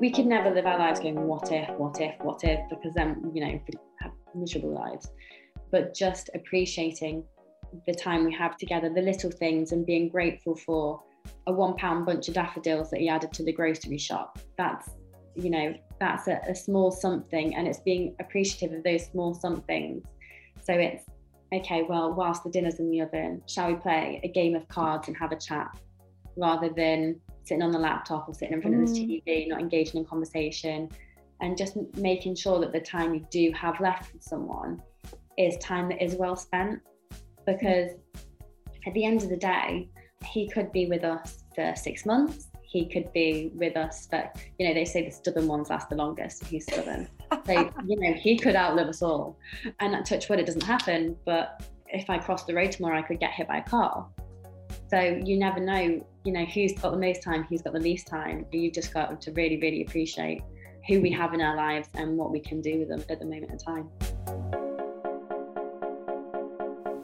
we could never live our lives going, what if, what if, what if, because then, you know, we have miserable lives. But just appreciating the time we have together, the little things, and being grateful for a one pound bunch of daffodils that he added to the grocery shop. That's, you know, that's a, a small something, and it's being appreciative of those small somethings. So it's okay, well, whilst the dinner's in the oven, shall we play a game of cards and have a chat rather than sitting on the laptop or sitting in front mm. of the. TV, not engaging in conversation, and just making sure that the time you do have left with someone is time that is well spent. Because at the end of the day, he could be with us for six months. He could be with us for, you know, they say the stubborn ones last the longest. He's stubborn. so, you know, he could outlive us all. And that touch wood, it doesn't happen. But if I cross the road tomorrow, I could get hit by a car. So you never know, you know, who's got the most time, who's got the least time. You've just got to really, really appreciate who we have in our lives and what we can do with them at the moment in time.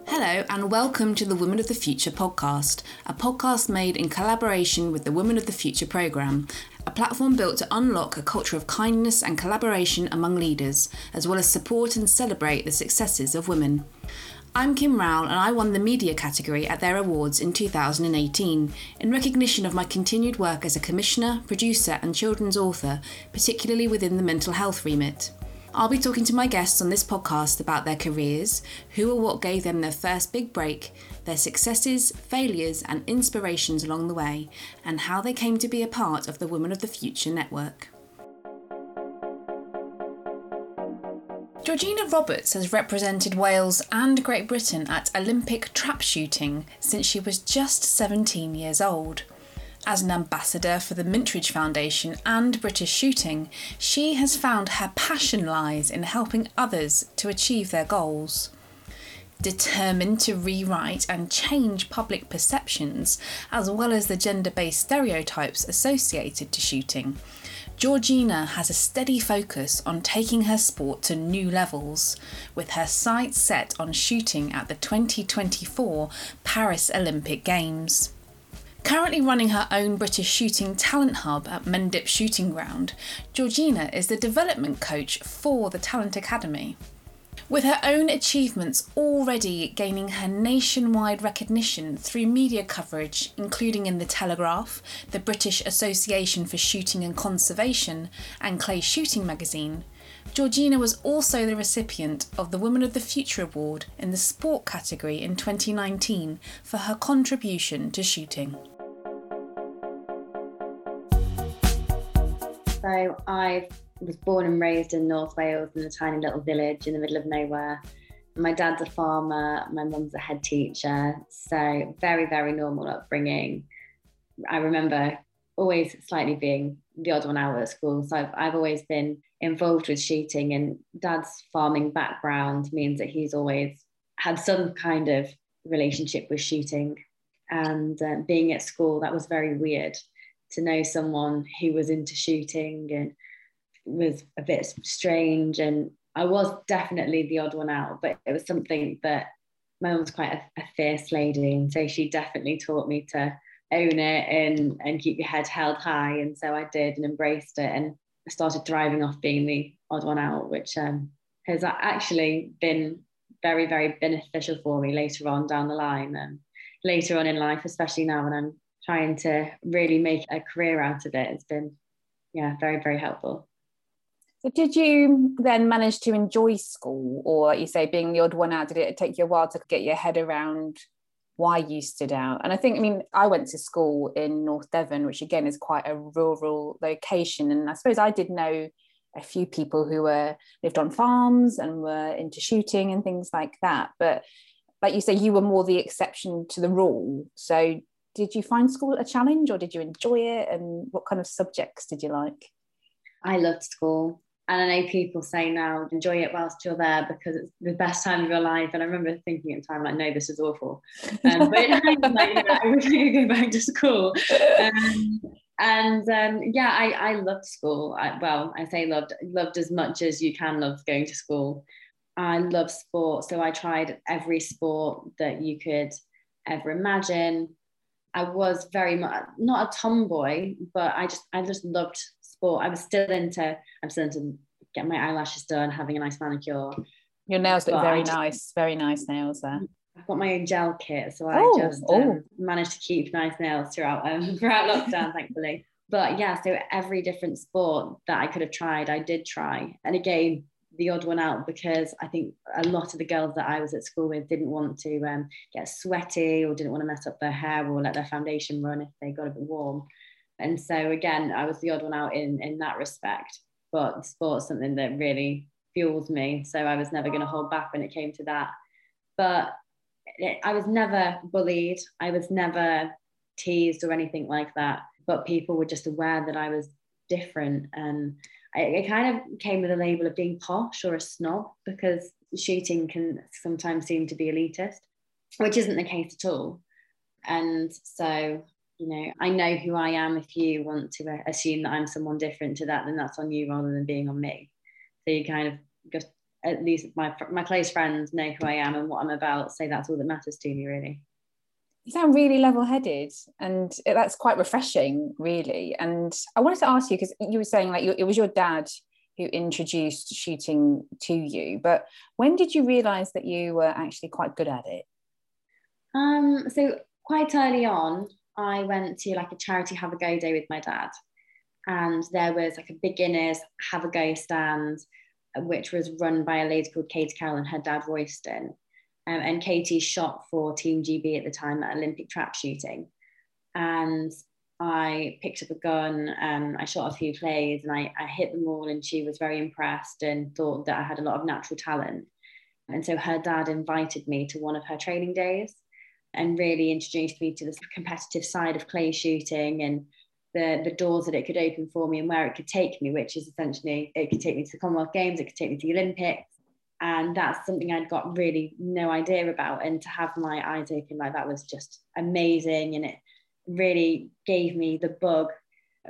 Hello, and welcome to the Women of the Future podcast, a podcast made in collaboration with the Women of the Future programme, a platform built to unlock a culture of kindness and collaboration among leaders, as well as support and celebrate the successes of women. I'm Kim Rowell, and I won the media category at their awards in 2018 in recognition of my continued work as a commissioner, producer, and children's author, particularly within the mental health remit. I'll be talking to my guests on this podcast about their careers, who or what gave them their first big break, their successes, failures, and inspirations along the way, and how they came to be a part of the Women of the Future network. Georgina Roberts has represented Wales and Great Britain at Olympic trap shooting since she was just 17 years old. As an ambassador for the Mintridge Foundation and British Shooting, she has found her passion lies in helping others to achieve their goals. Determined to rewrite and change public perceptions, as well as the gender based stereotypes associated to shooting, Georgina has a steady focus on taking her sport to new levels, with her sights set on shooting at the 2024 Paris Olympic Games. Currently running her own British shooting talent hub at Mendip Shooting Ground, Georgina is the development coach for the Talent Academy. With her own achievements already gaining her nationwide recognition through media coverage, including in The Telegraph, the British Association for Shooting and Conservation, and Clay Shooting magazine, Georgina was also the recipient of the Women of the Future Award in the sport category in 2019 for her contribution to shooting. So I was born and raised in North Wales in a tiny little village in the middle of nowhere. My dad's a farmer, my mum's a head teacher. So very, very normal upbringing. I remember always slightly being the odd one out at school. So I've, I've always been involved with shooting, and dad's farming background means that he's always had some kind of relationship with shooting. And uh, being at school, that was very weird to know someone who was into shooting and was a bit strange. And I was definitely the odd one out, but it was something that my mum was quite a, a fierce lady. And so she definitely taught me to own it and, and keep your head held high. And so I did and embraced it and I started thriving off being the odd one out, which um, has actually been very, very beneficial for me later on down the line and later on in life, especially now when I'm trying to really make a career out of it. It's been, yeah, very, very helpful. So, did you then manage to enjoy school, or you say being the odd one out? Did it take you a while to get your head around why you stood out? And I think, I mean, I went to school in North Devon, which again is quite a rural location, and I suppose I did know a few people who were lived on farms and were into shooting and things like that. But like you say, you were more the exception to the rule. So did you find school a challenge or did you enjoy it? And what kind of subjects did you like? I loved school. And I know people say now, enjoy it whilst you're there because it's the best time of your life. And I remember thinking at the time, like, no, this is awful. Um, but I wish I could go back to school. Um, and um, yeah, I, I loved school. I, well, I say loved, loved as much as you can love going to school. I love sport. So I tried every sport that you could ever imagine. I was very much not a tomboy, but I just I just loved sport. I was still into, I'm still into getting my eyelashes done, having a nice manicure. Your nails look very just, nice, very nice nails there. I've got my own gel kit, so I oh, just um, oh. managed to keep nice nails throughout um, throughout lockdown, thankfully. But yeah, so every different sport that I could have tried, I did try. And again, the odd one out because I think a lot of the girls that I was at school with didn't want to um, get sweaty or didn't want to mess up their hair or let their foundation run if they got a bit warm. And so again, I was the odd one out in in that respect. But sport's something that really fuels me. So I was never going to hold back when it came to that. But it, I was never bullied. I was never teased or anything like that. But people were just aware that I was different and it kind of came with a label of being posh or a snob because shooting can sometimes seem to be elitist, which isn't the case at all. And so, you know, I know who I am. If you want to assume that I'm someone different to that, then that's on you rather than being on me. So you kind of just, at least my my close friends know who I am and what I'm about. So that's all that matters to me, really you sound really level-headed and that's quite refreshing really and i wanted to ask you because you were saying like it was your dad who introduced shooting to you but when did you realize that you were actually quite good at it um so quite early on i went to like a charity have a go day with my dad and there was like a beginners have a go stand which was run by a lady called Katie Carroll and her dad Royston um, and Katie shot for Team GB at the time at Olympic trap shooting. And I picked up a gun and I shot a few clays and I, I hit them all and she was very impressed and thought that I had a lot of natural talent. And so her dad invited me to one of her training days and really introduced me to the competitive side of clay shooting and the, the doors that it could open for me and where it could take me, which is essentially it could take me to the Commonwealth Games, it could take me to the Olympics, and that's something I'd got really no idea about. And to have my eyes open like that was just amazing, and it really gave me the bug.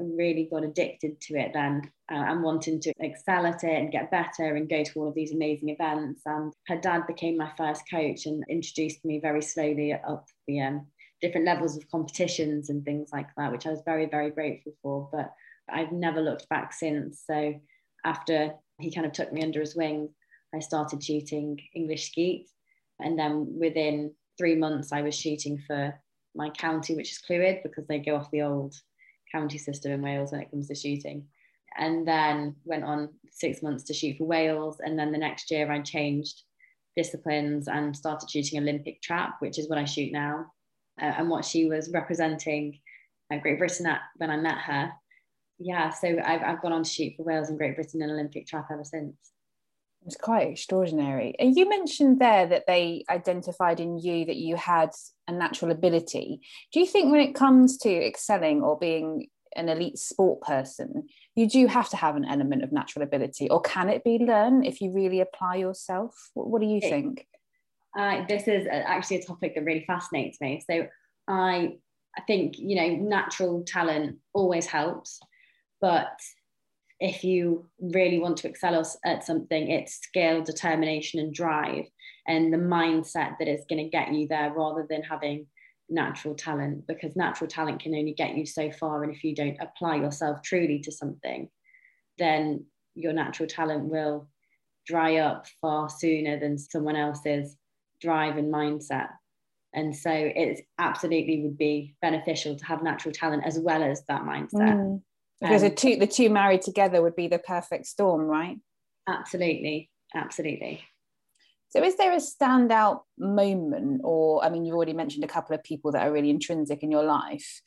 Really got addicted to it then uh, and wanting to excel at it and get better and go to all of these amazing events. And her dad became my first coach and introduced me very slowly up the um, different levels of competitions and things like that, which I was very, very grateful for. But I've never looked back since. So after he kind of took me under his wing, I started shooting English skeet. And then within three months, I was shooting for my county, which is Clwyd, because they go off the old county system in Wales when it comes to shooting. And then went on six months to shoot for Wales. And then the next year, I changed disciplines and started shooting Olympic trap, which is what I shoot now. Uh, and what she was representing at Great Britain at when I met her. Yeah, so I've, I've gone on to shoot for Wales and Great Britain in Olympic trap ever since. It's quite extraordinary. And you mentioned there that they identified in you that you had a natural ability. Do you think when it comes to excelling or being an elite sport person, you do have to have an element of natural ability, or can it be learned if you really apply yourself? What, what do you think? Uh, this is actually a topic that really fascinates me. So I, I think you know natural talent always helps, but if you really want to excel at something, it's skill, determination, and drive, and the mindset that is going to get you there rather than having natural talent, because natural talent can only get you so far. And if you don't apply yourself truly to something, then your natural talent will dry up far sooner than someone else's drive and mindset. And so it absolutely would be beneficial to have natural talent as well as that mindset. Mm because um, the two the two married together would be the perfect storm right? Absolutely. Absolutely. So is there a standout moment or i mean you've already mentioned a couple of people that are really intrinsic in your life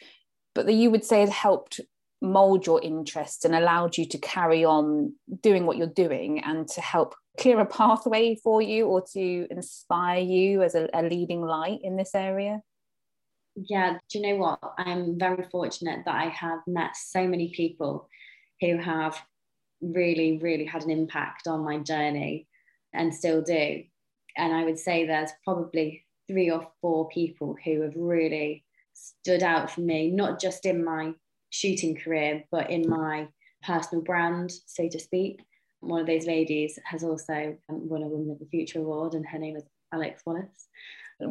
but that you would say has helped mold your interests and allowed you to carry on doing what you're doing and to help clear a pathway for you or to inspire you as a, a leading light in this area yeah, do you know what? I'm very fortunate that I have met so many people who have really, really had an impact on my journey and still do. And I would say there's probably three or four people who have really stood out for me, not just in my shooting career, but in my personal brand, so to speak. One of those ladies has also won a Women of the Future award, and her name is Alex Wallace.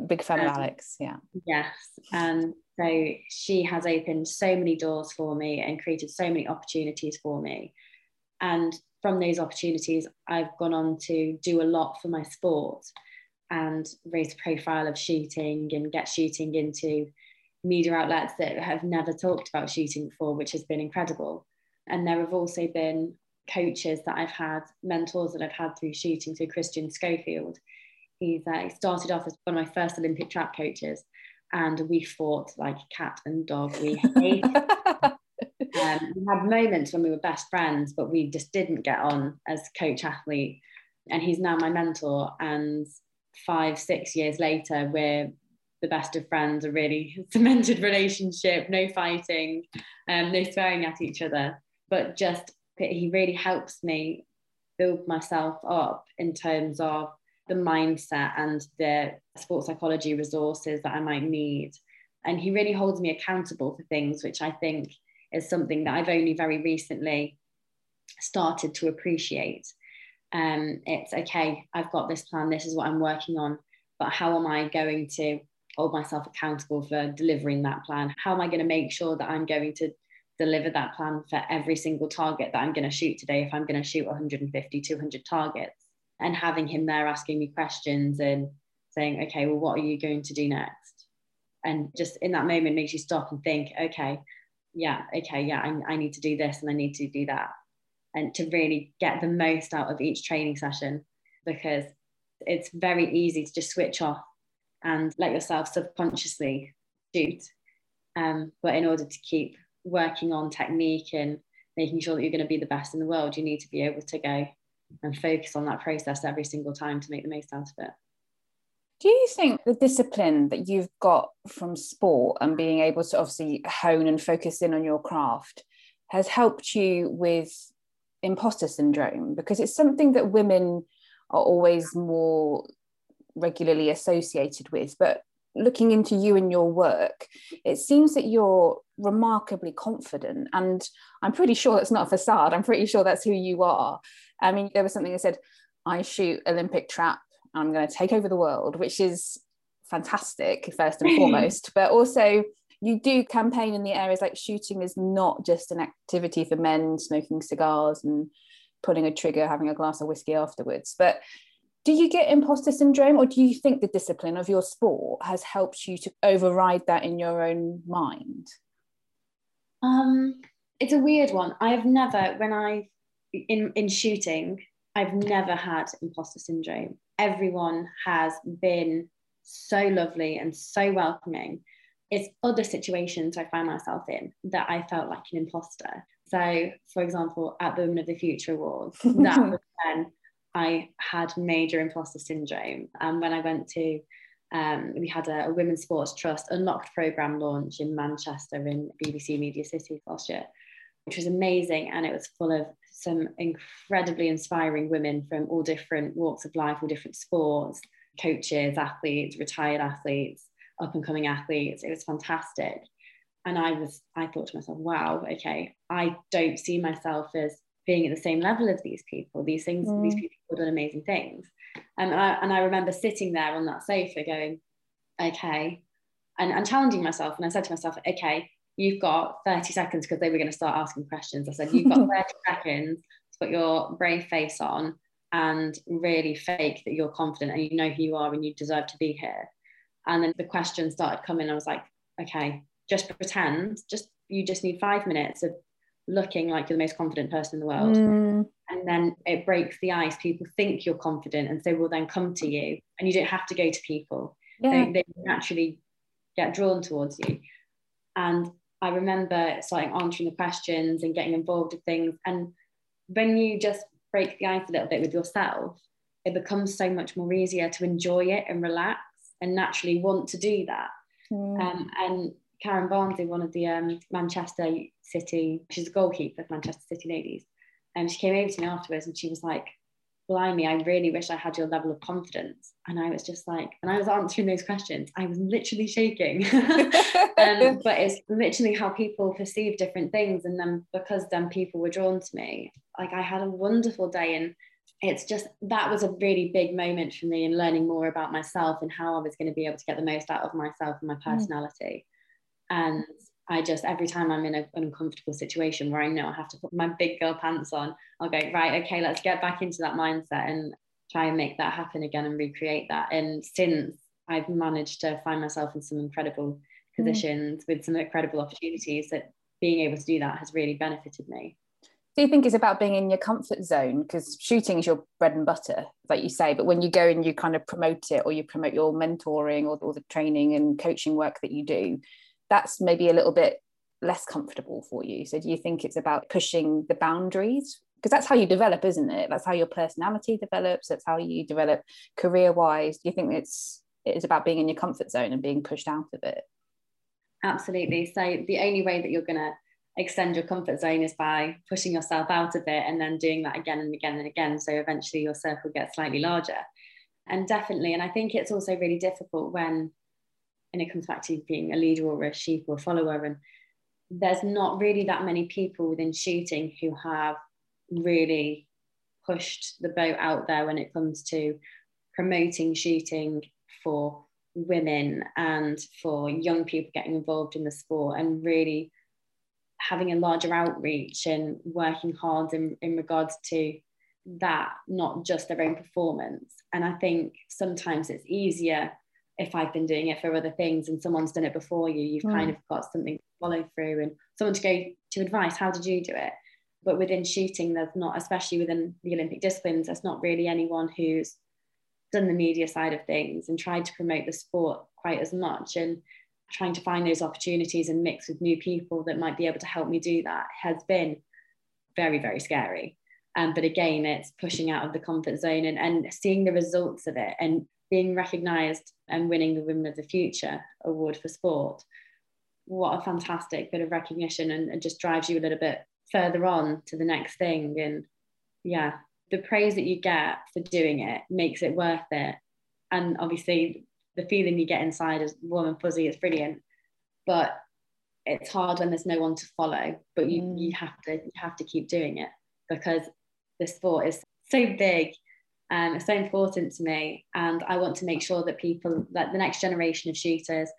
Big fan um, of Alex, yeah. Yes. And so she has opened so many doors for me and created so many opportunities for me. And from those opportunities, I've gone on to do a lot for my sport and raise the profile of shooting and get shooting into media outlets that have never talked about shooting before, which has been incredible. And there have also been coaches that I've had, mentors that I've had through shooting, through Christian Schofield. He's uh, he started off as one of my first Olympic trap coaches, and we fought like cat and dog. We hated. um, we had moments when we were best friends, but we just didn't get on as coach athlete. And he's now my mentor. And five, six years later, we're the best of friends, a really cemented relationship, no fighting, um, no swearing at each other, but just he really helps me build myself up in terms of the mindset and the sports psychology resources that I might need. And he really holds me accountable for things, which I think is something that I've only very recently started to appreciate. Um, it's okay, I've got this plan, this is what I'm working on, but how am I going to hold myself accountable for delivering that plan? How am I going to make sure that I'm going to deliver that plan for every single target that I'm going to shoot today if I'm going to shoot 150, 200 targets? And having him there asking me questions and saying, okay, well, what are you going to do next? And just in that moment makes you stop and think, okay, yeah, okay, yeah, I, I need to do this and I need to do that. And to really get the most out of each training session because it's very easy to just switch off and let yourself subconsciously shoot. Um, but in order to keep working on technique and making sure that you're going to be the best in the world, you need to be able to go and focus on that process every single time to make the most out of it. Do you think the discipline that you've got from sport and being able to obviously hone and focus in on your craft has helped you with imposter syndrome? Because it's something that women are always more regularly associated with. But looking into you and your work, it seems that you're remarkably confident. And I'm pretty sure that's not a facade. I'm pretty sure that's who you are. I mean, there was something that said, I shoot Olympic trap and I'm going to take over the world, which is fantastic, first and foremost. but also, you do campaign in the areas like shooting is not just an activity for men smoking cigars and pulling a trigger, having a glass of whiskey afterwards. But do you get imposter syndrome or do you think the discipline of your sport has helped you to override that in your own mind um it's a weird one i've never when i in in shooting i've never had imposter syndrome everyone has been so lovely and so welcoming it's other situations i find myself in that i felt like an imposter so for example at the women of the future awards that was when I had major imposter syndrome. And when I went to, um, we had a, a, Women's Sports Trust Unlocked program launch in Manchester in BBC Media City last year, which was amazing. And it was full of some incredibly inspiring women from all different walks of life, all different sports, coaches, athletes, retired athletes, up and coming athletes. It was fantastic. And I was, I thought to myself, wow, okay, I don't see myself as being at the same level as these people. These things, mm. these people have done amazing things. And I, and I remember sitting there on that sofa going, okay, and, and challenging myself. And I said to myself, okay, you've got 30 seconds because they were going to start asking questions. I said, you've got 30 seconds to put your brave face on and really fake that you're confident and you know who you are and you deserve to be here. And then the questions started coming. I was like, okay, just pretend, just you just need five minutes of looking like you're the most confident person in the world. Mm. And then it breaks the ice. People think you're confident and so will then come to you. And you don't have to go to people. Yeah. They, they naturally get drawn towards you. And I remember starting answering the questions and getting involved with things. And when you just break the ice a little bit with yourself, it becomes so much more easier to enjoy it and relax and naturally want to do that. Mm. Um, and Karen Bardsley, one of the um, Manchester City, she's a goalkeeper for Manchester City ladies. And she came over to me afterwards and she was like, Blimey, I really wish I had your level of confidence. And I was just like, and I was answering those questions. I was literally shaking. um, but it's literally how people perceive different things. And then because then people were drawn to me, like I had a wonderful day. And it's just that was a really big moment for me in learning more about myself and how I was going to be able to get the most out of myself and my mm. personality. Mm. And I just every time I'm in a, an uncomfortable situation where I know I have to put my big girl pants on, I'll go right, okay, let's get back into that mindset and try and make that happen again and recreate that. And since I've managed to find myself in some incredible mm. positions mm. with some incredible opportunities, that being able to do that has really benefited me do you think it's about being in your comfort zone because shooting is your bread and butter like you say but when you go and you kind of promote it or you promote your mentoring or, or the training and coaching work that you do that's maybe a little bit less comfortable for you. So do you think it's about pushing the boundaries? Because that's how you develop isn't it? That's how your personality develops. That's how you develop career wise do you think it's it's about being in your comfort zone and being pushed out of it? Absolutely. So the only way that you're going to extend your comfort zone is by pushing yourself out of it and then doing that again and again and again. So eventually your circle gets slightly larger. And definitely, and I think it's also really difficult when, and it comes back to being a leader or a sheep or a follower, and there's not really that many people within shooting who have really pushed the boat out there when it comes to promoting shooting for women and for young people getting involved in the sport and really having a larger outreach and working hard in, in regards to that, not just their own performance. And I think sometimes it's easier if I've been doing it for other things and someone's done it before you, you've mm. kind of got something to follow through and someone to go to advice, how did you do it? But within shooting, there's not, especially within the Olympic disciplines, there's not really anyone who's done the media side of things and tried to promote the sport quite as much. And trying to find those opportunities and mix with new people that might be able to help me do that has been very, very scary. Um, but again, it's pushing out of the comfort zone and, and seeing the results of it and being recognized and winning the Women of the Future award for sport. What a fantastic bit of recognition and, and just drives you a little bit further on to the next thing. And yeah, the praise that you get for doing it makes it worth it. And obviously, the feeling you get inside is warm and fuzzy. It's brilliant, but it's hard when there's no one to follow. But you mm. you have to you have to keep doing it because the sport is so big and it's so important to me. And I want to make sure that people, that the next generation of shooters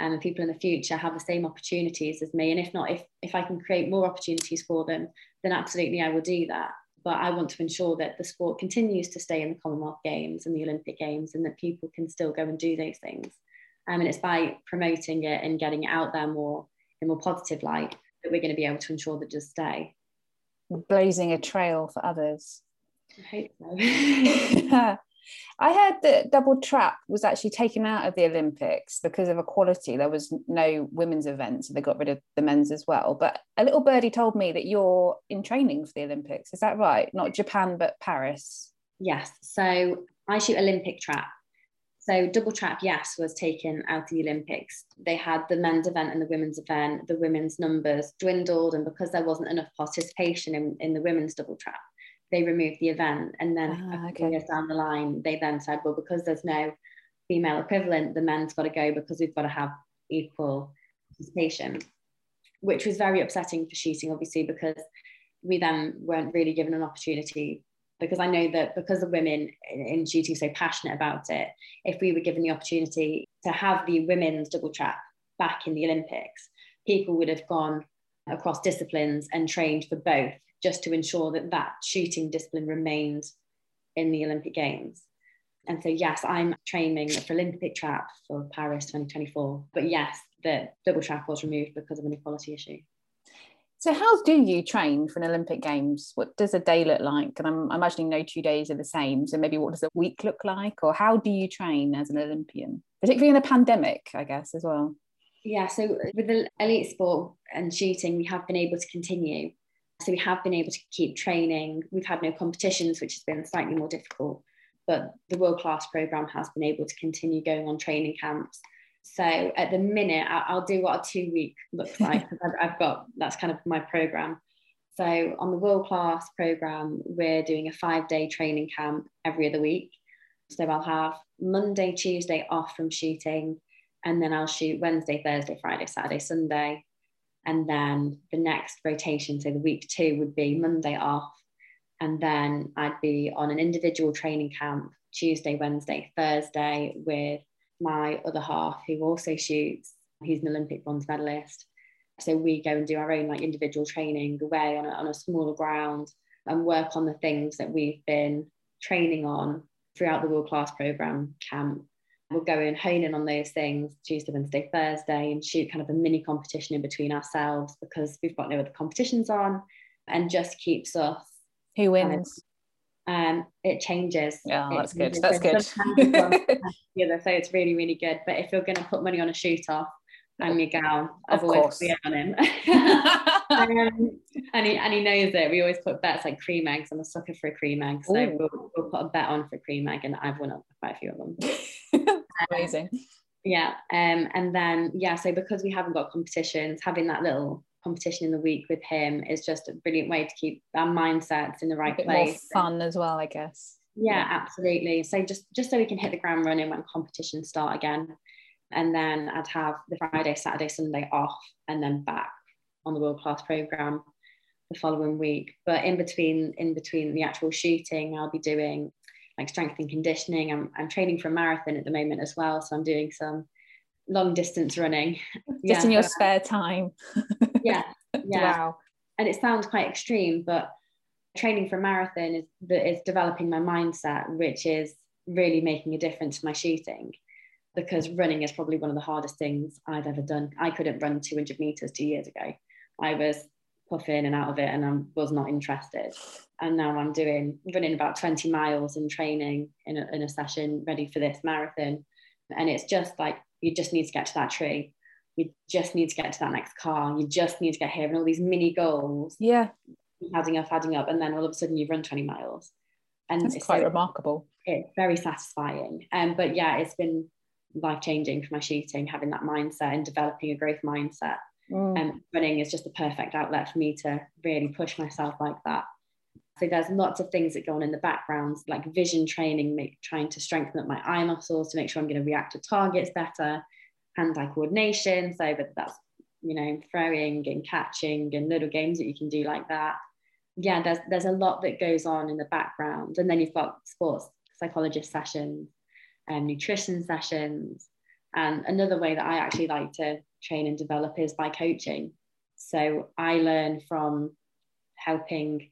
um, and people in the future have the same opportunities as me. And if not, if if I can create more opportunities for them, then absolutely I will do that but I want to ensure that the sport continues to stay in the Commonwealth Games and the Olympic Games and that people can still go and do those things. Um, and it's by promoting it and getting it out there more in a more positive light that we're going to be able to ensure that does stay. Blazing a trail for others. I hope so. I heard that double trap was actually taken out of the Olympics because of equality. There was no women's event, so they got rid of the men's as well. But a little birdie told me that you're in training for the Olympics. Is that right? Not Japan, but Paris. Yes. So I shoot Olympic trap. So double trap, yes, was taken out of the Olympics. They had the men's event and the women's event. The women's numbers dwindled, and because there wasn't enough participation in, in the women's double trap, they removed the event. And then ah, okay. years down the line, they then said, well, because there's no female equivalent, the men's got to go because we've got to have equal participation, which was very upsetting for shooting, obviously, because we then weren't really given an opportunity. Because I know that because the women in shooting so passionate about it, if we were given the opportunity to have the women's double trap back in the Olympics, people would have gone across disciplines and trained for both just to ensure that that shooting discipline remained in the Olympic Games. And so, yes, I'm training for Olympic trap for Paris 2024. But yes, the double trap was removed because of an equality issue. So, how do you train for an Olympic Games? What does a day look like? And I'm imagining no two days are the same. So, maybe what does a week look like? Or how do you train as an Olympian, particularly in a pandemic, I guess, as well? Yeah, so with the elite sport and shooting, we have been able to continue. So we have been able to keep training. We've had no competitions, which has been slightly more difficult, but the world class program has been able to continue going on training camps. So at the minute, I'll do what a two week looks like I've got that's kind of my program. So on the world class program, we're doing a five day training camp every other week. So I'll have Monday, Tuesday off from shooting, and then I'll shoot Wednesday, Thursday, Friday, Saturday, Sunday, and then the next rotation, so the week two would be Monday off, And then I'd be on an individual training camp Tuesday, Wednesday, Thursday with my other half who also shoots. He's an Olympic bronze medalist. So we go and do our own like individual training away on a, on a smaller ground and work on the things that we've been training on throughout the world class program camp. We'll go and hone in on those things Tuesday, Wednesday, Thursday, and shoot kind of a mini competition in between ourselves because we've got no other competitions on and just keeps us. Who wins? um, it changes. Yeah, it that's good. That's good. yeah, so it's really, really good. But if you're going to put money on a shoot off, I'm your gal. I've of always clear on him. um, and, he, and he knows it. We always put bets like cream eggs. I'm a sucker for a cream egg. So we'll, we'll, put a bet on for cream egg, and I've won quite a few of them. Amazing. Um, yeah. Um, and then, yeah, so because we haven't got competitions, having that little competition in the week with him is just a brilliant way to keep our mindsets in the right place. fun as well, I guess. Yeah, yeah, absolutely. So just just so we can hit the ground running when competitions start again and then I'd have the Friday, Saturday, Sunday off, and then back on the world class program the following week. But in between, in between the actual shooting, I'll be doing like strength and conditioning. I'm, I'm training for a marathon at the moment as well, so I'm doing some long distance running. Just yeah, in your so, spare time. yeah, yeah. Wow. And it sounds quite extreme, but training for a marathon is is developing my mindset, which is really making a difference to my shooting because running is probably one of the hardest things I've ever done. I couldn't run 200 meters two years ago. I was puffing and out of it and I was not interested. And now I'm doing running about 20 miles in training in a, in a session ready for this marathon. And it's just like, you just need to get to that tree. You just need to get to that next car. You just need to get here and all these mini goals. Yeah. Adding up, adding up. And then all of a sudden you've run 20 miles. And it's quite so, remarkable. It's very satisfying. Um, but yeah, it's been life changing for my shooting, having that mindset and developing a growth mindset. Mm. And running is just the perfect outlet for me to really push myself like that. So there's lots of things that go on in the background, like vision training, make, trying to strengthen up my eye muscles to make sure I'm going to react to targets better, hand-eye coordination. So but that's you know throwing and catching and little games that you can do like that. Yeah, there's there's a lot that goes on in the background, and then you've got sports psychologist sessions um, nutrition sessions. And another way that I actually like to train and develop is by coaching. So I learn from helping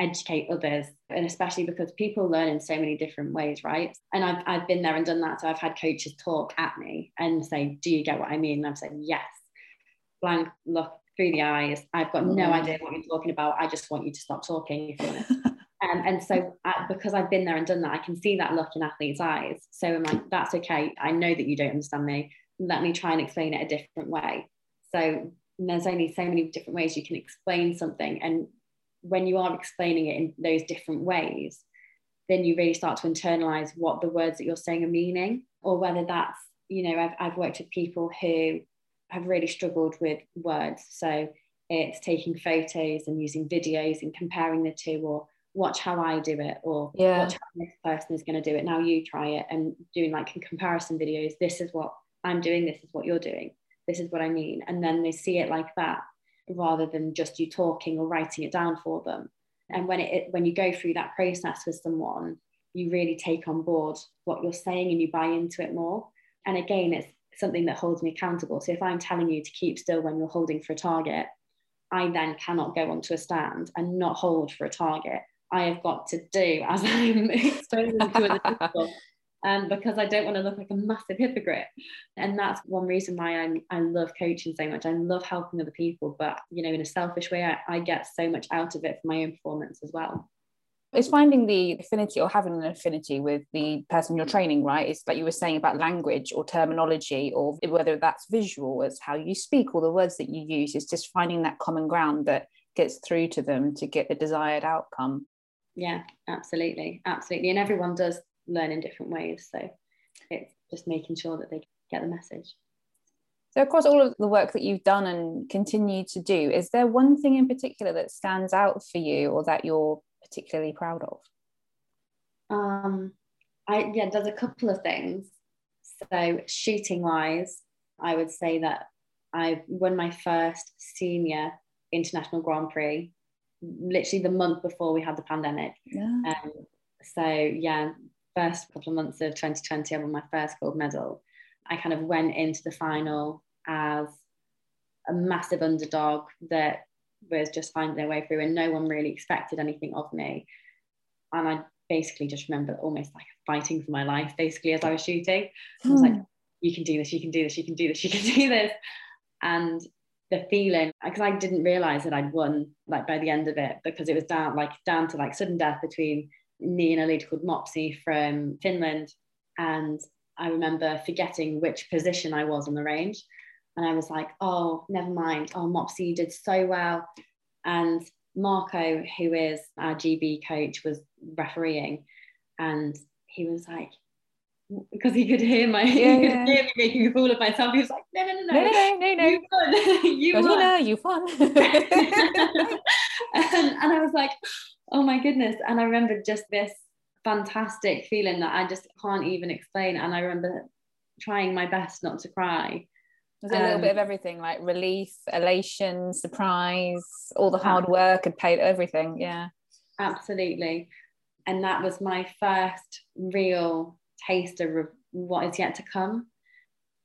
educate others and especially because people learn in so many different ways right and I've, I've been there and done that so i've had coaches talk at me and say do you get what i mean and i've said yes blank look through the eyes i've got no mm. idea what you're talking about i just want you to stop talking Um, and so, I, because I've been there and done that, I can see that look in athletes' eyes. So I'm like, that's okay. I know that you don't understand me. Let me try and explain it a different way. So there's only so many different ways you can explain something. And when you are explaining it in those different ways, then you really start to internalize what the words that you're saying are meaning, or whether that's, you know, I've, I've worked with people who have really struggled with words. So it's taking photos and using videos and comparing the two, or watch how I do it or yeah. watch how this person is going to do it. Now you try it and doing like comparison videos. This is what I'm doing. This is what you're doing. This is what I mean. And then they see it like that rather than just you talking or writing it down for them. And when it when you go through that process with someone, you really take on board what you're saying and you buy into it more. And again, it's something that holds me accountable. So if I'm telling you to keep still when you're holding for a target, I then cannot go onto a stand and not hold for a target I have got to do as I'm exposing to other people. Um, because I don't want to look like a massive hypocrite. And that's one reason why I'm, I love coaching so much. I love helping other people, but you know, in a selfish way, I, I get so much out of it for my own performance as well. It's finding the affinity or having an affinity with the person you're training, right? It's like you were saying about language or terminology, or whether that's visual, it's how you speak or the words that you use. It's just finding that common ground that gets through to them to get the desired outcome yeah absolutely absolutely and everyone does learn in different ways so it's just making sure that they get the message so across all of the work that you've done and continue to do is there one thing in particular that stands out for you or that you're particularly proud of um i yeah there's a couple of things so shooting wise i would say that i won my first senior international grand prix literally the month before we had the pandemic. Yeah. Um, so yeah, first couple of months of 2020, I won my first gold medal. I kind of went into the final as a massive underdog that was just finding their way through, and no one really expected anything of me. And I basically just remember almost like fighting for my life, basically, as I was shooting. I was like, hmm. you can do this, you can do this, you can do this, you can do this. And the feeling, because I didn't realize that I'd won like by the end of it, because it was down like down to like sudden death between me and a lady called Mopsi from Finland. And I remember forgetting which position I was on the range. And I was like, oh, never mind. Oh, Mopsi, you did so well. And Marco, who is our GB coach, was refereeing. And he was like, because he could hear my, yeah, he could hear me making a fool of myself. He was like, no, no, no, no, no, no, no, you won, oh, you won. You won. and, and I was like, oh my goodness. And I remember just this fantastic feeling that I just can't even explain. And I remember trying my best not to cry. Was it a little um, bit of everything, like relief, elation, surprise, all the hard work had paid everything? Yeah. Absolutely. And that was my first real taste of what is yet to come.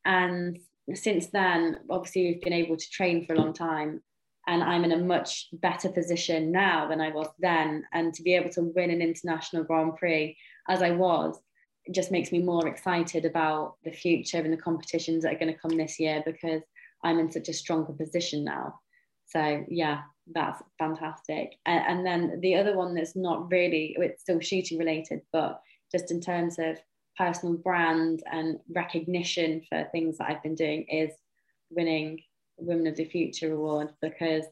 And since then, obviously, we've been able to train for a long time and I'm in a much better position now than I was then. And to be able to win an international Grand Prix as I was, just makes me more excited about the future and the competitions that are going to come this year because I'm in such a stronger position now. So yeah, that's fantastic. And, and then the other one that's not really, it's still shooting related, but just in terms of personal brand and recognition for things that I've been doing is winning Women of the Future Award because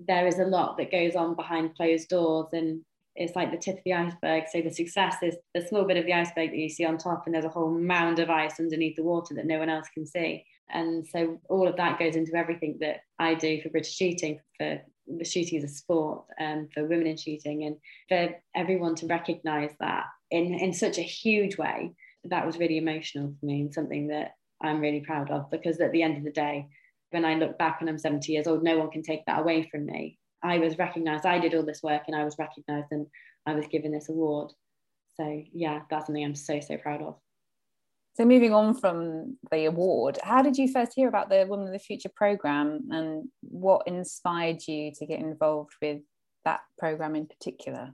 there is a lot that goes on behind closed doors and it's like the tip of the iceberg. So the success is the small bit of the iceberg that you see on top, and there's a whole mound of ice underneath the water that no one else can see. And so all of that goes into everything that I do for British shooting, for the shooting as a sport, and um, for women in shooting, and for everyone to recognise that in in such a huge way. That was really emotional for me, and something that I'm really proud of because at the end of the day, when I look back and I'm 70 years old, no one can take that away from me. I was recognized, I did all this work and I was recognized and I was given this award. So, yeah, that's something I'm so, so proud of. So, moving on from the award, how did you first hear about the Women of the Future program and what inspired you to get involved with that program in particular?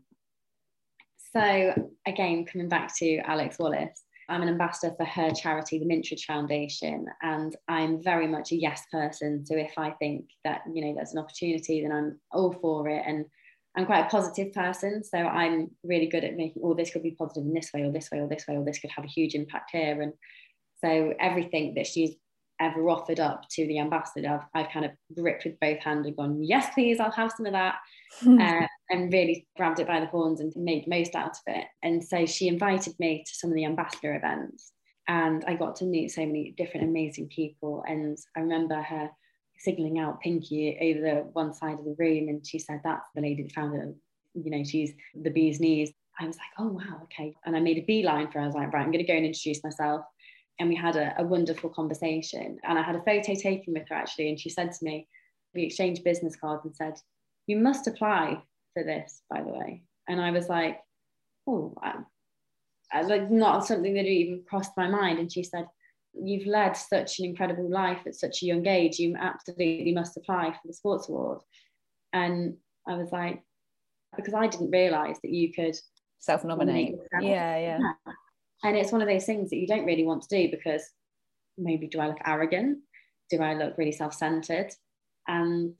So, again, coming back to Alex Wallace, I'm an ambassador for her charity, the Mintridge Foundation, and I'm very much a yes person. So if I think that you know there's an opportunity, then I'm all for it. And I'm quite a positive person, so I'm really good at making, oh, this could be positive in this way, or this way, or this way, or this could have a huge impact here. And so everything that she's ever offered up to the ambassador, I've, I've kind of gripped with both hands and gone, yes, please, I'll have some of that. uh, and really grabbed it by the horns and made most out of it. And so she invited me to some of the ambassador events. And I got to meet so many different amazing people. And I remember her signaling out Pinky over the one side of the room. And she said, That's the lady that found. You know, she's the bee's knees. I was like, Oh, wow, okay. And I made a beeline for her. I was like, Right, I'm going to go and introduce myself and we had a, a, wonderful conversation. And I had a photo taken with her actually, and she said to me, we exchanged business cards and said, "You must apply for this, by the way." And I was like, "Oh, I, I, like not something that even crossed my mind." And she said, "You've led such an incredible life at such a young age. You absolutely must apply for the sports award." And I was like, because I didn't realise that you could self-nominate. Yeah, yeah. yeah and it's one of those things that you don't really want to do because maybe do I look arrogant? Do I look really self centered? And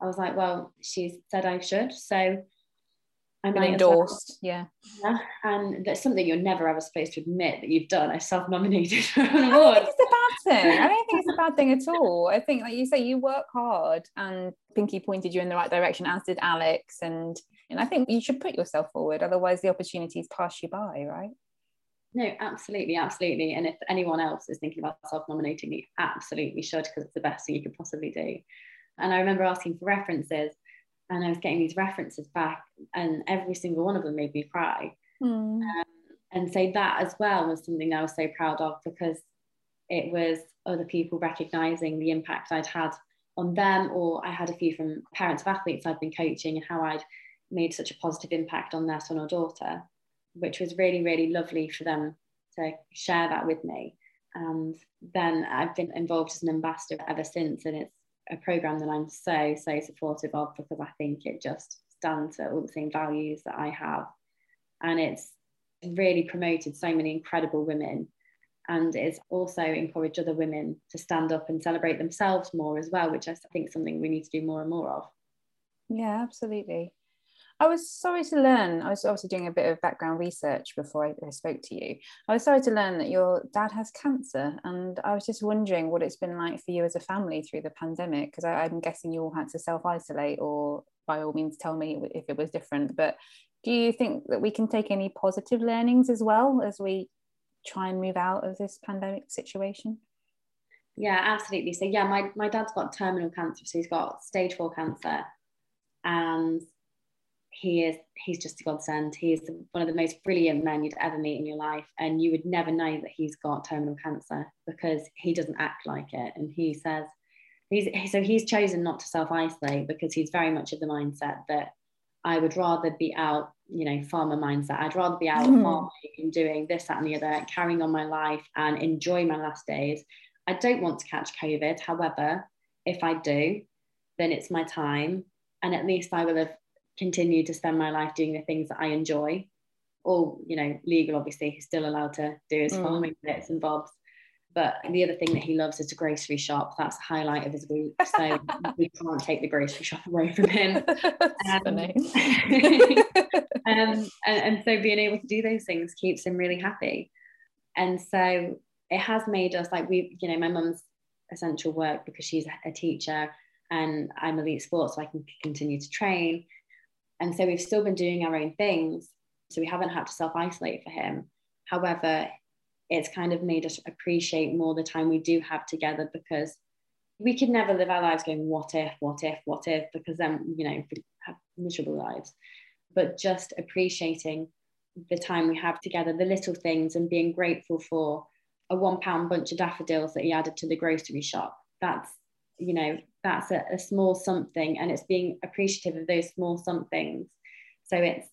I was like, well, she said I should. So I might endorsed. Well. Yeah. yeah. And that's something you're never ever supposed to admit that you've done. I self nominated for an award. I don't think it's a bad thing. I don't think it's a bad thing at all. I think, like you say, you work hard and Pinky pointed you in the right direction, as did Alex. And, and I think you should put yourself forward. Otherwise, the opportunities pass you by, right? No, absolutely, absolutely. And if anyone else is thinking about self-nominating, you absolutely should because it's the best thing you could possibly do. And I remember asking for references, and I was getting these references back, and every single one of them made me cry. Mm. Um, and so that as well was something I was so proud of because it was other people recognizing the impact I'd had on them, or I had a few from parents of athletes I'd been coaching and how I'd made such a positive impact on their son or daughter, which was really, really lovely for them to share that with me. And then I've been involved as an ambassador ever since, and it's a program that I'm so, so supportive of because I think it just stands for all the same values that I have. And it's really promoted so many incredible women and it's also encouraged other women to stand up and celebrate themselves more as well, which I think is something we need to do more and more of. Yeah, absolutely. I was sorry to learn. I was obviously doing a bit of background research before I, I, spoke to you. I was sorry to learn that your dad has cancer, and I was just wondering what it's been like for you as a family through the pandemic. Because I'm guessing you all had to self isolate, or by all means, tell me if it was different. But do you think that we can take any positive learnings as well as we try and move out of this pandemic situation? Yeah, absolutely. So yeah, my, my dad's got terminal cancer, so he's got stage four cancer, and he is he's just a godsend. He's one of the most brilliant men you'd ever meet in your life, and you would never know that he's got terminal cancer because he doesn't act like it, and he says he's so he's chosen not to self isolate because he's very much of the mindset that I would rather be out, you know, farmer mindset. I'd rather be out mm. farming and doing this, that, and the other, carrying on my life and enjoy my last days. I don't want to catch COVID. However, if I do, then it's my time. And at least I will have continued to spend my life doing the things that I enjoy. All, you know, legal, obviously, he's still allowed to do his mm. farming bits and bobs. But the other thing that he loves is a grocery shop. That's the highlight of his week. So we can't take the grocery shop away from him. Um, um, and, and so being able to do those things keeps him really happy. And so it has made us like we, you know, my mum's essential work because she's a teacher and I'm elite sports, so I can continue to train. And so we've still been doing our own things. So we haven't had to self isolate for him. However, it's kind of made us appreciate more the time we do have together because we could never live our lives going, what if, what if, what if, because then, you know, we have miserable lives. But just appreciating the time we have together, the little things, and being grateful for a one pound bunch of daffodils that he added to the grocery shop. That's, you know, that's a, a small something, and it's being appreciative of those small somethings. So it's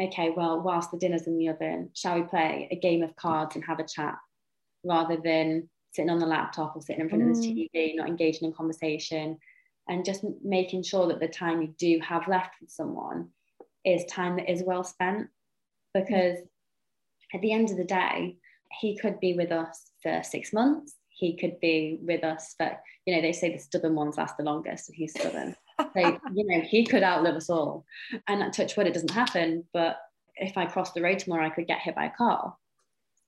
okay, well, whilst the dinner's in the oven, shall we play a game of cards and have a chat rather than sitting on the laptop or sitting in front mm. of the mm. TV, not engaging in conversation, and just making sure that the time you do have left with someone is time that is well spent. Because at the end of the day, he could be with us for six months. He could be with us for, you know, they say the stubborn ones last the longest, and he's stubborn. So, you know, he could outlive us all. And that touch wood, it doesn't happen. But if I cross the road tomorrow, I could get hit by a car.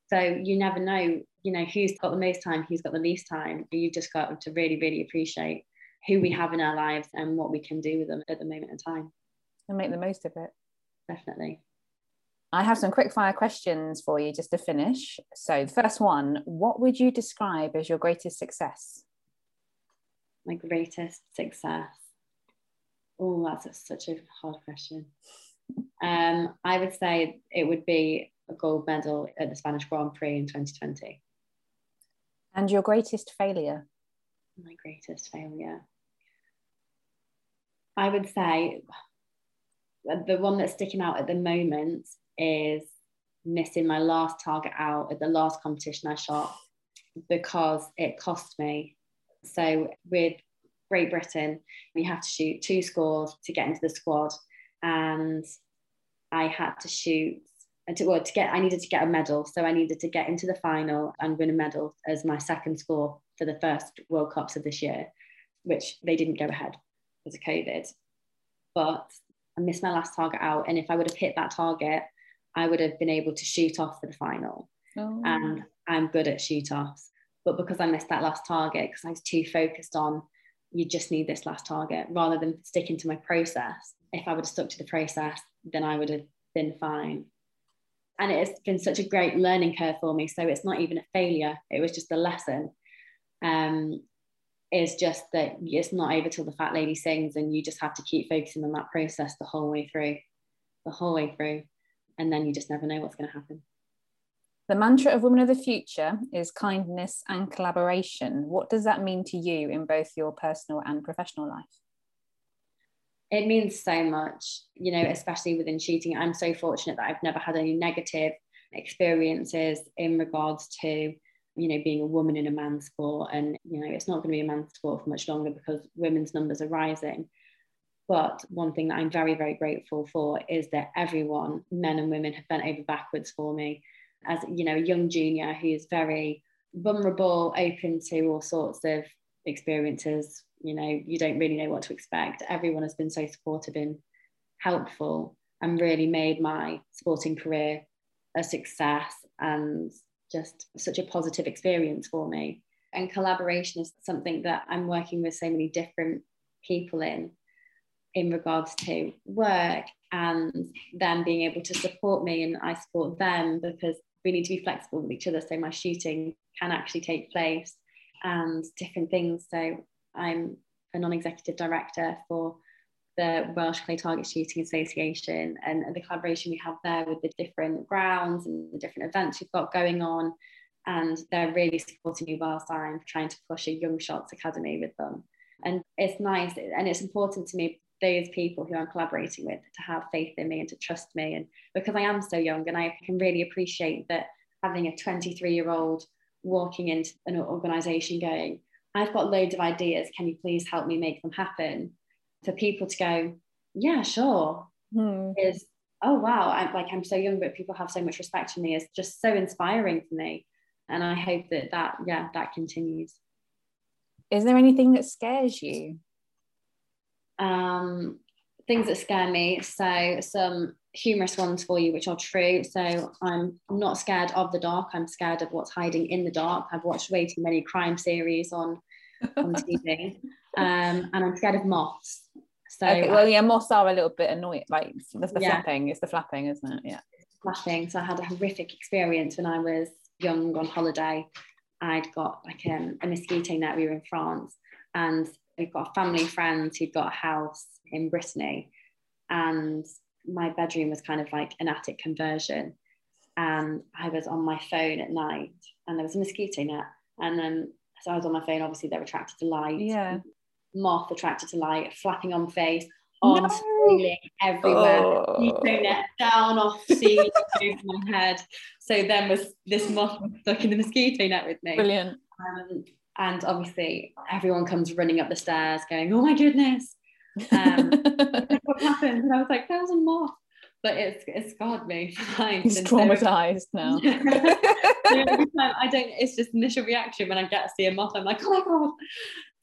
So you never know, you know, who's got the most time, who's got the least time. You've just got to really, really appreciate who we have in our lives and what we can do with them at the moment in time. And make the most of it. Definitely. I have some quick fire questions for you just to finish. So, the first one What would you describe as your greatest success? My greatest success. Oh, that's a, such a hard question. Um, I would say it would be a gold medal at the Spanish Grand Prix in 2020. And your greatest failure? My greatest failure. I would say the one that's sticking out at the moment is missing my last target out at the last competition I shot because it cost me. So with Great Britain, we have to shoot two scores to get into the squad. And I had to shoot to, well, to get I needed to get a medal. So I needed to get into the final and win a medal as my second score for the first World Cups of this year, which they didn't go ahead because of COVID. But I missed my last target out. And if I would have hit that target, I would have been able to shoot off for the final. Oh. And I'm good at shoot offs. But because I missed that last target, because I was too focused on you just need this last target rather than sticking to my process. If I would have stuck to the process, then I would have been fine. And it's been such a great learning curve for me. So it's not even a failure, it was just a lesson. Um, is just that it's not over till the fat lady sings, and you just have to keep focusing on that process the whole way through, the whole way through. And then you just never know what's going to happen. The mantra of Women of the Future is kindness and collaboration. What does that mean to you in both your personal and professional life? It means so much, you know, especially within shooting. I'm so fortunate that I've never had any negative experiences in regards to, you know, being a woman in a man's sport. And, you know, it's not going to be a man's sport for much longer because women's numbers are rising. But one thing that I'm very, very grateful for is that everyone, men and women, have bent over backwards for me. As you know a young junior who's very vulnerable open to all sorts of experiences you know you don't really know what to expect. Everyone has been so supportive and helpful and really made my sporting career a success and just such a positive experience for me. And collaboration is something that i'm working with so many different people in in regards to work and them being able to support me and i support them because we need to be flexible with each other so my shooting can actually take place and different things. So I'm a non-executive director for the Welsh Clay Target Shooting Association and, the collaboration we have there with the different grounds and the different events we've got going on. And they're really supporting me whilst I'm trying to push a Young Shots Academy with them. And it's nice and it's important to me those people who I'm collaborating with to have faith in me and to trust me. And because I am so young and I can really appreciate that having a 23 year old walking into an organization going, I've got loads of ideas. Can you please help me make them happen? For people to go, yeah, sure. Hmm. Is oh wow, I'm like I'm so young, but people have so much respect for me. Is just so inspiring for me, and I hope that that yeah that continues. Is there anything that scares you? Um, things that scare me. So some humorous ones for you, which are true. So I'm not scared of the dark. I'm scared of what's hiding in the dark. I've watched way too many crime series on on TV, um, and I'm scared of moths. So okay, well, yeah, moths are a little bit annoying. Like the, the yeah. flapping, it's the flapping, isn't it? Yeah, flapping. So I had a horrific experience when I was young on holiday. I'd got like um, a mosquito net. We were in France, and we've got a family friend who'd got a house in Brittany, and my bedroom was kind of like an attic conversion. And I was on my phone at night, and there was a mosquito net. And then, so I was on my phone. Obviously, they're attracted to light. Yeah. Moth attracted to light, flapping on face, on no. ceiling, everywhere. Oh. Mosquito net down off ceiling over my head. So then was this moth stuck in the mosquito net with me. Brilliant. Um, and obviously everyone comes running up the stairs going oh my goodness. Um, what happened? And I was like "Thousand a moth but it's it's scarred me fine he's traumatized so, now. I don't it's just initial reaction when I get to see a moth I'm like oh my god.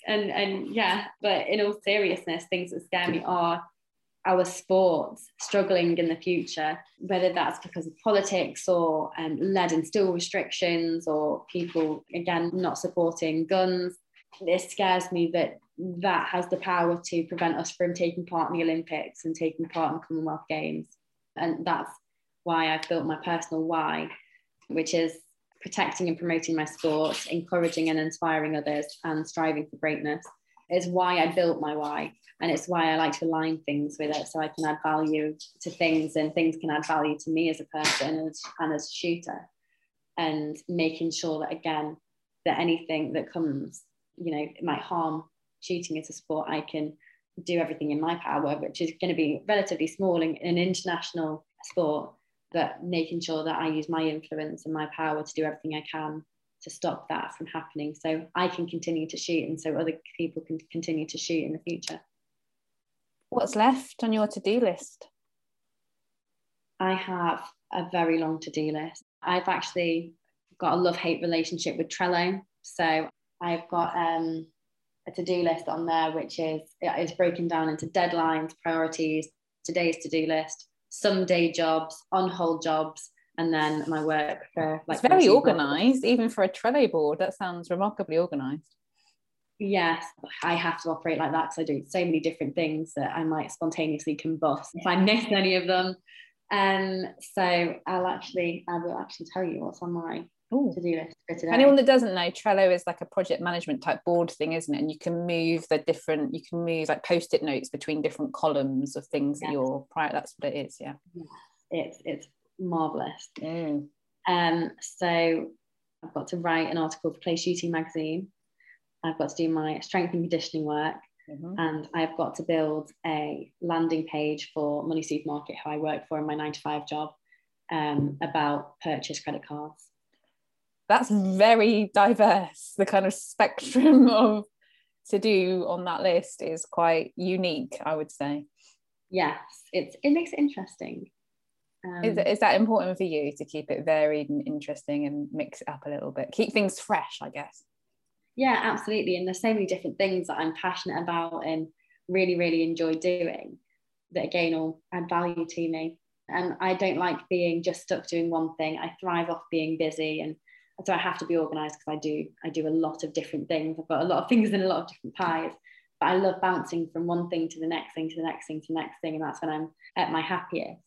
And and yeah but in all seriousness things that scare me are our sports struggling in the future, whether that's because of politics or um, lead and steel restrictions or people, again, not supporting guns. It scares me that that has the power to prevent us from taking part in the Olympics and taking part in Commonwealth Games. And that's why I've built my personal why, which is protecting and promoting my sport, encouraging and inspiring others, and striving for greatness. Is why I built my why and it's why I like to align things with it so I can add value to things and things can add value to me as a person and as, and as a shooter. And making sure that again that anything that comes you know it might harm shooting as a sport I can do everything in my power which is going to be relatively small in an international sport but making sure that I use my influence and my power to do everything I can to stop that from happening so I can continue to shoot and so other people can continue to shoot in the future What's left on your to do list? I have a very long to do list. I've actually got a love hate relationship with Trello. So I've got um, a to do list on there, which is is broken down into deadlines, priorities, today's to do list, some day jobs, on hold jobs, and then my work for like. It's very organized, even for a Trello board. That sounds remarkably organized yes, I have to operate like that because I do so many different things that I might spontaneously combust if I miss any of them. Um, so I'll actually, I will actually tell you what's on my to do list for today. Anyone that doesn't know, Trello is like a project management type board thing, isn't it? And you can move the different, you can move like post-it notes between different columns of things yes. that you're prior. That's what it is, yeah. It's it's marvelous. Mm. Um, so I've got to write an article for Clay Shooting magazine. I've got to do my strength and conditioning work. Mm-hmm. And I've got to build a landing page for Money Supermarket, who I work for in my nine to five job, um, about purchase credit cards. That's very diverse. The kind of spectrum of to do on that list is quite unique, I would say. Yes, it's it makes it interesting. Um, is, is that important for you to keep it varied and interesting and mix it up a little bit? Keep things fresh, I guess. Yeah, absolutely. And there's so many different things that I'm passionate about and really, really enjoy doing that again all add value to me. And I don't like being just stuck doing one thing. I thrive off being busy and so I have to be organized because I do I do a lot of different things. I've got a lot of things in a lot of different pies. But I love bouncing from one thing to the next thing to the next thing to the next thing. And that's when I'm at my happiest.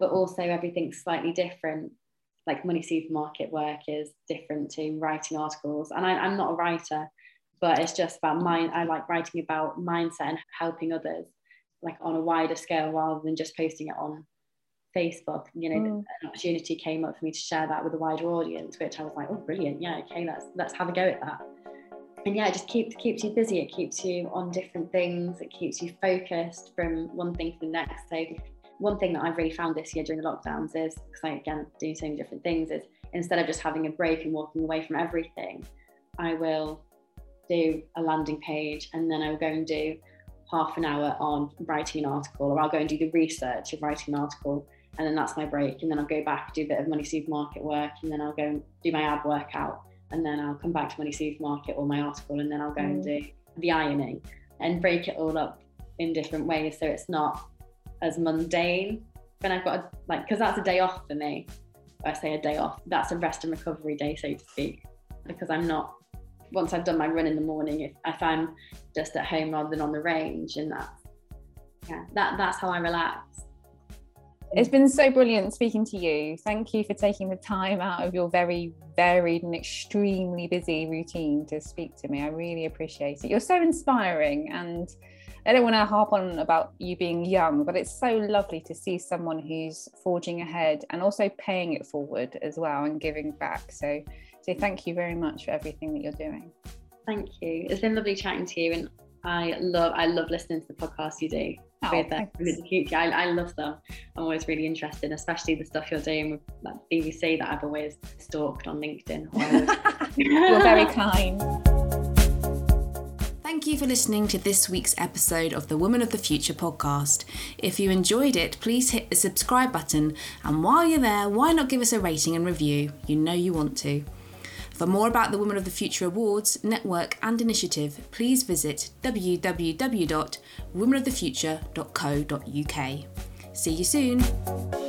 But also everything's slightly different like money supermarket work is different to writing articles. And I, am not a writer, but it's just about mind. I like writing about mindset and helping others, like on a wider scale rather than just posting it on Facebook. You know, mm. an opportunity came up for me to share that with a wider audience, which I was like, oh, brilliant. Yeah, okay, let's let's have a go at that. And yeah, it just keeps keeps you busy. It keeps you on different things. It keeps you focused from one thing to the next. So one thing that I've really found this year during the lockdowns is because I again do so many different things is instead of just having a break and walking away from everything, I will do a landing page and then I will go and do half an hour on writing an article or I'll go and do the research of writing an article and then that's my break and then I'll go back do a bit of money supermarket work and then I'll go and do my ab workout and then I'll come back to money supermarket or my article and then I'll go mm. and do the ironing and break it all up in different ways so it's not as mundane. When I've got a, like because that's a day off for me. I say a day off. That's a rest and recovery day, so to speak, because I'm not. Once I've done my run in the morning, if, if I'm just at home rather than on the range, and that, yeah, that that's how I relax. It's been so brilliant speaking to you. Thank you for taking the time out of your very varied and extremely busy routine to speak to me. I really appreciate it. You're so inspiring and I don't want to harp on about you being young, but it's so lovely to see someone who's forging ahead and also paying it forward as well and giving back. So, so thank you very much for everything that you're doing. Thank you. It's been lovely chatting to you, and I love I love listening to the podcast you do. Oh, with, uh, with I, I love them. I'm always really interested, especially the stuff you're doing with like BBC that I've always stalked on LinkedIn. you're very kind. Thank you for listening to this week's episode of the Women of the Future podcast. If you enjoyed it, please hit the subscribe button, and while you're there, why not give us a rating and review? You know you want to. For more about the Women of the Future Awards, network, and initiative, please visit www.womenofthefuture.co.uk. See you soon.